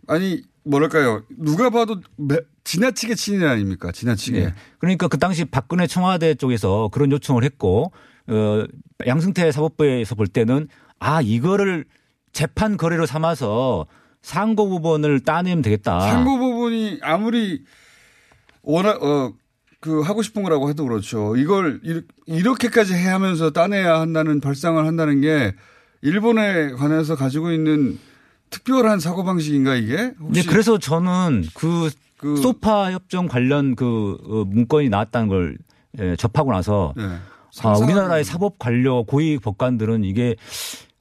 아니 뭐랄까요? 누가 봐도 매- 지나치게 친일 아닙니까? 지나치게. 예. 그러니까 그 당시 박근혜 청와대 쪽에서 그런 요청을 했고 어 양승태 사법부에서 볼 때는 아 이거를 재판 거래로 삼아서 상고 부분을 따내면 되겠다. 상고 부분이 아무리 워낙 어그 하고 싶은 거라고 해도 그렇죠. 이걸 이렇게까지 해 하면서 따내야 한다는 발상을 한다는 게 일본에 관해서 가지고 있는 특별한 사고 방식인가 이게? 네, 그래서 저는 그, 그 소파 협정 관련 그 어, 문건이 나왔다는 걸 예, 접하고 나서 네. 아, 우리나라의 사법 관료 고위 법관들은 이게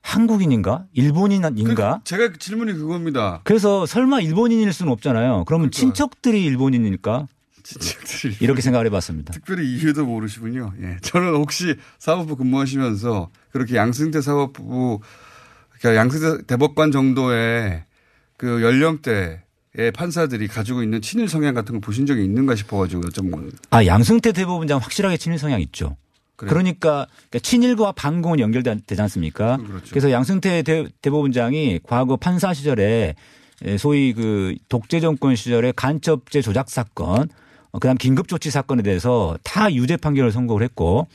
한국인인가 일본인인가? 제가 질문이 그겁니다. 그래서 설마 일본인일 수는 없잖아요. 그러면 친척들이 일본인일까? 친척들이 이렇게 생각을 해봤습니다. 특별히 이유도 모르시군요. 예. 저는 혹시 사법부 근무하시면서 그렇게 양승태 사법부, 그러니까 양승태 대법관 정도의 그 연령대의 판사들이 가지고 있는 친일 성향 같은 걸 보신 적이 있는가 싶어가지고 여쭤본 겁니다. 아 양승태 대법원장 확실하게 친일 성향 있죠. 그래요? 그러니까 친일과 반공은 연결되지 않습니까? 그렇죠. 그래서 양승태 대, 대법원장이 과거 판사 시절에 소위 그 독재 정권 시절에 간첩죄 조작 사건, 어, 그다음 긴급 조치 사건에 대해서 다 유죄 판결을 선고를 했고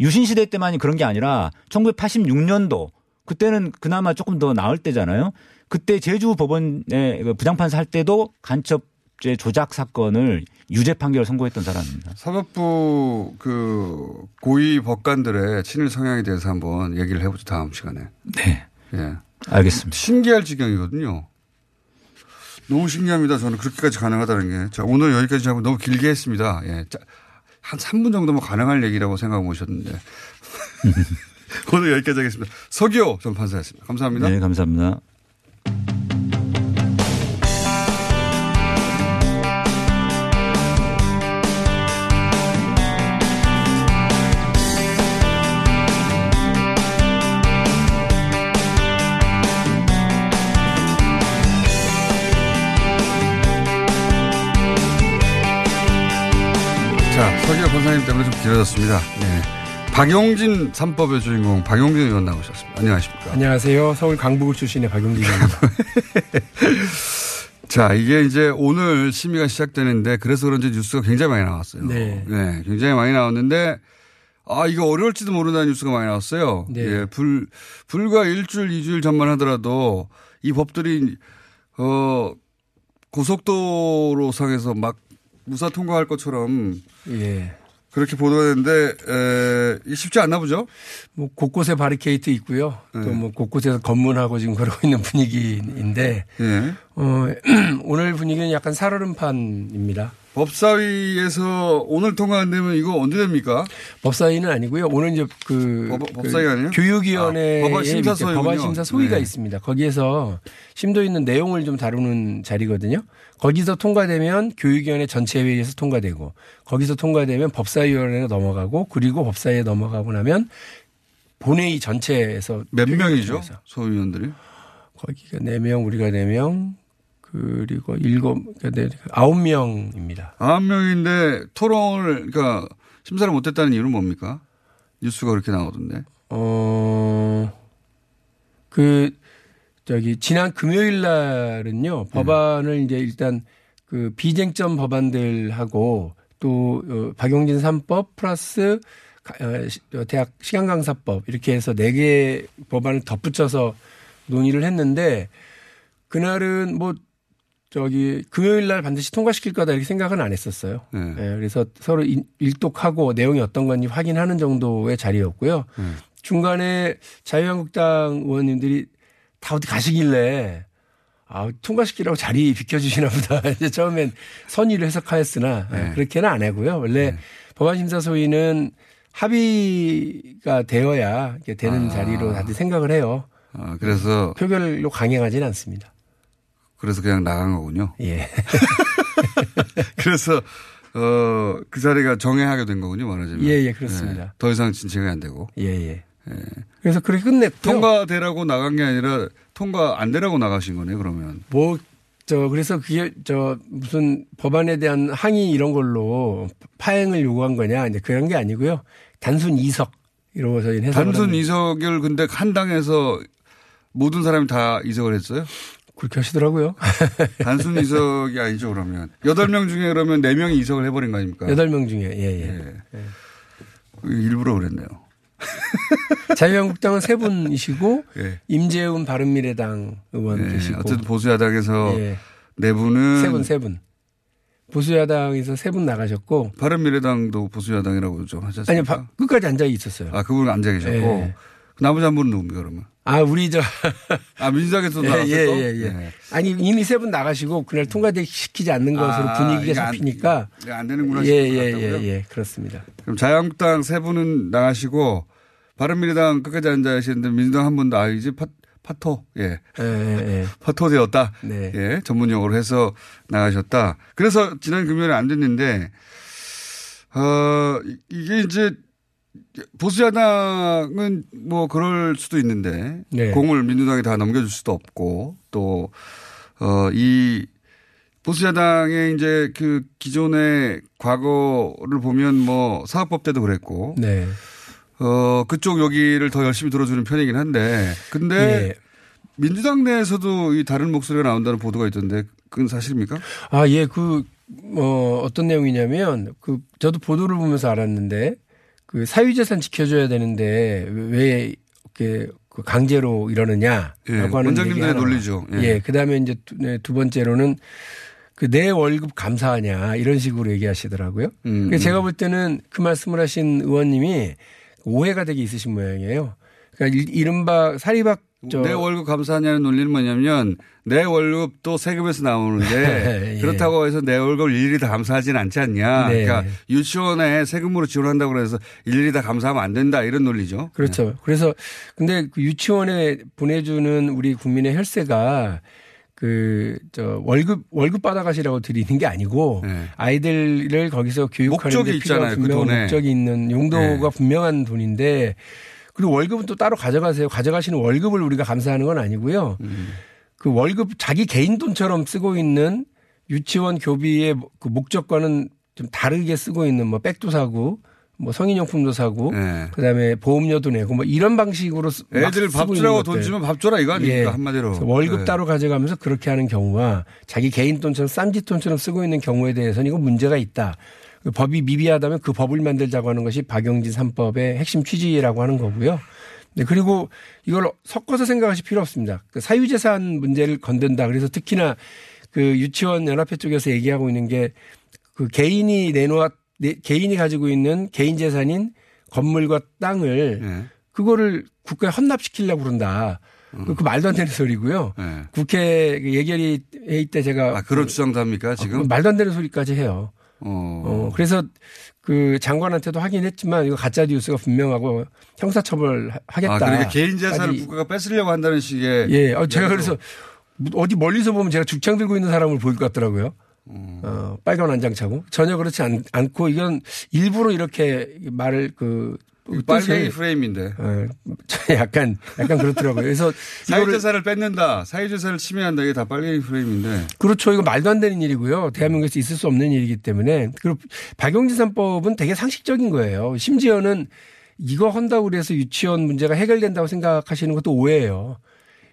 유신 시대 때만이 그런 게 아니라 1986년도 그때는 그나마 조금 더 나을 때잖아요. 그때 제주 법원에 그 부장판사 할 때도 간첩죄 조작 사건을 유죄 판결 선고했던 사람입니다. 사법부 그 고위 법관들의 친일 성향에 대해서 한번 얘기를 해보죠 다음 시간에. 네. 예. 알겠습니다. 신기할 지경이거든요. 너무 신기합니다. 저는 그렇게까지 가능하다는 게. 자, 오늘 여기까지 하고 너무 길게 했습니다. 예. 자, 한 3분 정도면 가능할 얘기라고 생각하고 오셨는데. 오늘 여기까지 하겠습니다. 서기호 전 판사였습니다. 감사합니다. 네, 감사합니다. 자, 서기호 판사님 때문에 좀 길어졌습니다. 네. 박용진 3법의 주인공 박용진 의원 나오셨습니다. 안녕하십니까. 안녕하세요. 서울 강북구 출신의 박용진입니다. 자, 이게 이제 오늘 심의가 시작되는데 그래서 그런지 뉴스가 굉장히 많이 나왔어요. 네. 굉장히 많이 나왔는데 아, 이거 어려울지도 모른다는 뉴스가 많이 나왔어요. 네. 예, 불, 불과 일주일, 이주일 전만 하더라도 이 법들이, 어, 고속도로 상에서 막 무사 통과할 것처럼 예. 그렇게 보도했는데, 에, 이게 쉽지 않나 보죠? 뭐 곳곳에 바리케이트 있고요. 네. 또뭐 곳곳에서 검문하고 지금 그러고 있는 분위기인데 예. 어, 오늘 분위기는 약간 살얼음판입니다. 법사위에서 오늘 통과 안 되면 이거 언제 됩니까? 법사위는 아니고요. 오늘 이제 그, 법- 그 법사위 아니에요? 교육위원회 아, 법안 심사 소위군요. 법안 심사 소위가 네. 있습니다. 거기에서 심도 있는 내용을 좀 다루는 자리거든요. 거기서 통과되면 교육위원회 전체 회의에서 통과되고 거기서 통과되면 법사위원회로 넘어가고 그리고 법사위에 넘어가고 나면 본회의 전체에서 몇 명이죠? 소위원들이? 거기가 4명, 우리가 4명, 그리고 일곱, 그러니까 네, 아홉 명입니다. 아홉 명인데 토론을, 그러니까 심사를 못했다는 이유는 뭡니까? 뉴스가 그렇게 나오던데. 어, 그, 저기, 지난 금요일 날은요, 법안을 이제 일단 그 비쟁점 법안들하고 또 어, 박용진 3법 플러스 가- 어, 시- 어, 대학 시간 강사법 이렇게 해서 네 개 법안을 덧붙여서 논의를 했는데 그날은 뭐 저기 금요일 날 반드시 통과시킬 거다 이렇게 생각은 안 했었어요. 네. 예, 그래서 서로 일- 일독하고 내용이 어떤 건지 확인하는 정도의 자리였고요. 네. 중간에 자유한국당 의원님들이 다 어디 가시길래 아, 통과시키라고 자리 비켜주시나 보다. 이제 처음엔 선의를 해석하였으나 예, 네. 그렇게는 안 하고요. 원래 법안심사 소위는 합의가 되어야 되는 아. 자리로 다들 생각을 해요. 아, 그래서. 표결로 강행하지는 않습니다. 그래서 그냥 나간 거군요. 예. 그래서, 어, 그 자리가 정회하게 된 거군요, 말하자면. 예, 예, 그렇습니다. 네. 더 이상 진행이 안 되고. 예, 예. 그래서 그렇게 끝냈고요. 통과되라고 나간 게 아니라 통과 안 되라고 나가신 거네, 그러면. 뭐, 저, 그래서 그게, 저, 무슨 법안에 대한 항의 이런 걸로 파행을 요구한 거냐, 이제 그런 게 아니고요. 단순 이석, 이러고 저희는 해석을 단순. 이석을 근데 한 당에서 모든 사람이 다 이석을 했어요? 그렇게 하시더라고요. 단순 이석이 아니죠, 그러면. 여덟 명 중에 그러면 네 명이 이석을 해버린 거 아닙니까? 여덟 명 중에, 예, 예. 일부러 그랬네요. 자유한국당은 세 분이시고, 예. 임재훈 바른미래당 의원 예, 계시고. 어쨌든 보수야당에서 예. 네 분은 세 분, 세 분. 보수야당에서 세 분 나가셨고. 바른미래당도 보수야당이라고 좀 하셨습니까? 아니요, 바- 끝까지 앉아 있었어요. 아, 그분은 앉아 계셨고. 예. 나머지 한 분은 누굽니까, 그러면? 아, 우리 저. 아, 민주당에서도 예, 나갔을 예, 거? 예, 예. 아니, 이미 세 분 나가시고 그날 통과시키지 않는 것으로 아, 분위기가 안- 잡히니까. 이게 안 되는구나 예, 예? 예, 예. 그렇습니다. 그럼 자유한국당 세 분은 나가시고 바른미래당 끝까지 앉아 계시는데 민주당 한 분도 아 이제 파, 파토 예, 파토 되었다 네. 예 전문 용어로 해서 나가셨다. 그래서 지난 금요일에 안 됐는데 어 이- 이게 이제 보수야당은 뭐 그럴 수도 있는데 네. 공을 민주당이 다 넘겨줄 수도 없고 또 어 이 보수야당의 이제 그 기존의 과거를 보면 뭐 사업법 때도 그랬고 네. 어, 그쪽 여기를 더 열심히 들어주는 편이긴 한데, 근데 예. 민주당 내에서도 이 다른 목소리가 나온다는 보도가 있던데, 그건 사실입니까? 아, 예, 그, 어, 어떤 내용이냐면, 그, 저도 보도를 보면서 알았는데, 그 사유재산 지켜줘야 되는데, 왜, 이렇게, 그 강제로 이러느냐. 예, 라고 하는 원장님들의. 논리죠. 예. 예. 그 다음에 이제 두, 네, 두 번째로는 그 내 월급 감사하냐 이런 식으로 얘기하시더라고요. 음, 제가 음. 볼 때는 그 말씀을 하신 의원님이 오해가 되게 있으신 모양이에요. 그러니까 일- 이른바 사리박 저 내 월급 감사하냐는 논리는 뭐냐면 내 월급도 세금에서 나오는데 예. 그렇다고 해서 내 월급을 일일이 다 감사하지는 않지 않냐. 네. 그러니까 유치원에 세금으로 지원한다고 그래서 일일이 다 감사하면 안 된다 이런 논리죠. 그렇죠. 그래서 근데 그 유치원에 보내주는 우리 국민의 혈세가 그 저 월급 월급 받아가시라고 드리는 게 아니고 아이들을 거기서 교육하는 목적이 데 있잖아요, 그 돈에. 목적이 있는 용도가 분명한 돈인데 그리고 월급은 또 따로 가져가세요. 가져가시는 월급을 우리가 감사하는 건 아니고요. 그 월급 자기 개인 돈처럼 쓰고 있는 유치원 교비의 그 목적과는 좀 다르게 쓰고 있는 뭐 백도 사고 뭐 성인용품도 사고 그다음에 보험료도 내고 뭐 이런 방식으로 애들 밥 주라고. 돈 주면 밥 줘라 이거 아닙니까 예. 한마디로. 월급 네. 따로 가져가면서 그렇게 하는 경우와 자기 개인 돈처럼 쌈짓돈처럼 쓰고 있는 경우에 대해서는 이거 문제가 있다. 그 법이 미비하다면 그 법을 만들자고 하는 것이 박영진 3법의 핵심 취지라고 하는 거고요. 네, 그리고 이걸 섞어서 생각하실 필요 없습니다. 그 사유재산 문제를 건든다. 그래서 특히나 그 유치원 연합회 쪽에서 얘기하고 있는 게 그 개인이 내놓아 내- 개인이 가지고 있는 개인 재산인 건물과 땅을 네. 그거를 국가에 헌납시키려고 그런다. 음. 그 말도 안 되는 소리고요. 국회 그 예결위 회의 때 제가 네. 아, 그런 주장도 합니까 지금? 그 말도 안 되는 소리까지 해요. 어, 그래서 그 장관한테도 확인했지만 이거 가짜 뉴스가 분명하고 형사처벌 하겠다. 아, 그러니까 개인 재산을 국가가 뺏으려고 한다는 식의. 예, 어, 제가 그래서 어디 멀리서 보면 제가 죽창 들고 있는 사람을 보일 것 같더라고요. 어, 빨간 완장 차고 전혀 그렇지 않, 않고 이건 일부러 이렇게 말을 그 빨갱이 뜻을- 프레임인데. 어, 약간 약간 그렇더라고요. 그래서 사유재산을 뺏는다. 사유재산을 침해한다. 이게 다 빨갱이 프레임인데. 그렇죠. 이거 말도 안 되는 일이고요. 대한민국에서 있을 수 없는 일이기 때문에. 그리고 박용진 3법은 되게 상식적인 거예요. 심지어는 이거 한다고 그래서 유치원 문제가 해결된다고 생각하시는 것도 오해예요.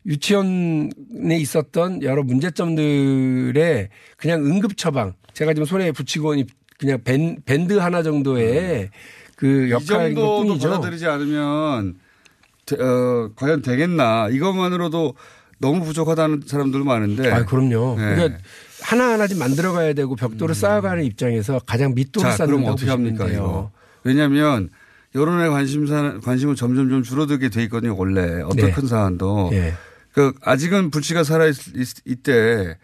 유치원에 있었던 여러 문제점들의 그냥 응급 처방. 제가 지금 손에 붙이고 그냥 밴, 밴드 하나 정도의 그이 역할인 것 정도도 뿐이죠. 받아들이지 않으면 되- 어, 과연 되겠나. 이것만으로도 너무 부족하다는 사람들 많은데. 아, 그럼요. 네. 그러니까 하나하나 좀 만들어가야 되고 벽돌을 쌓아가는 입장에서 가장 밑돌을 자, 그럼 쌓는다고 어떻게 합니까. 이거? 왜냐하면 여론의 관심사, 관심은 점점 좀 줄어들게 돼 있거든요, 원래. 어떤 네. 큰 사안도. 예. 그, 아직은 불씨가 살아있, 때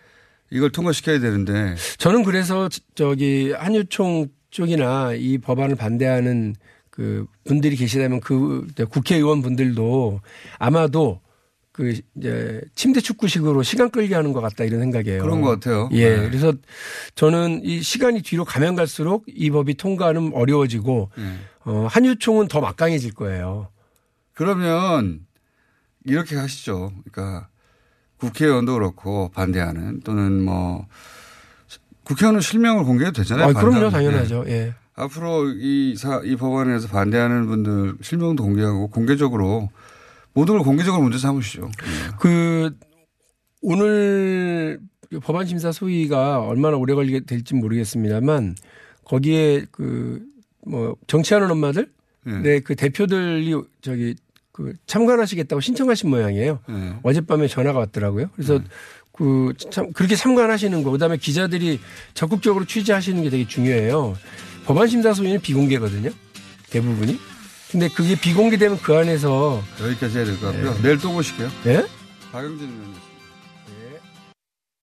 이걸 통과시켜야 되는데. 저는 그래서 저기 한유총 쪽이나 이 법안을 반대하는 그 분들이 계시다면 그 국회의원 분들도 아마도 그 이제 침대 축구식으로 시간 끌게 하는 것 같다 이런 생각이에요. 그런 것 같아요. 예. 네. 그래서 저는 이 시간이 뒤로 가면 갈수록 이 법이 통과는 어려워지고 네. 어, 한유총은 더 막강해질 거예요. 그러면 이렇게 하시죠. 그러니까 국회의원도 그렇고 반대하는 또는 뭐 국회의원은 실명을 공개해도 되잖아요. 아, 그럼요. 당연하죠. 네. 예. 앞으로 이, 사, 이 법안에 대해서 반대하는 분들 실명도 공개하고 공개적으로 모든 걸 공개적으로 문제 삼으시죠. 그 오늘 법안 심사 소위가 얼마나 오래 걸리게 될지 모르겠습니다만 거기에 그 뭐 정치하는 엄마들 네, 그 대표들이 저기 그 참관하시겠다고 신청하신 모양이에요. 네. 어젯밤에 전화가 왔더라고요. 그래서 그 참 그렇게 참관하시는 거 그다음에 기자들이 적극적으로 취재하시는 게 되게 중요해요. 법안 심사 소위는 비공개거든요. 대부분이. 근데 그게 비공개되면 그 안에서 여기까지 해야 될 것 같고요. 네. 내일 또 보실게요. 예? 박영진 의원님.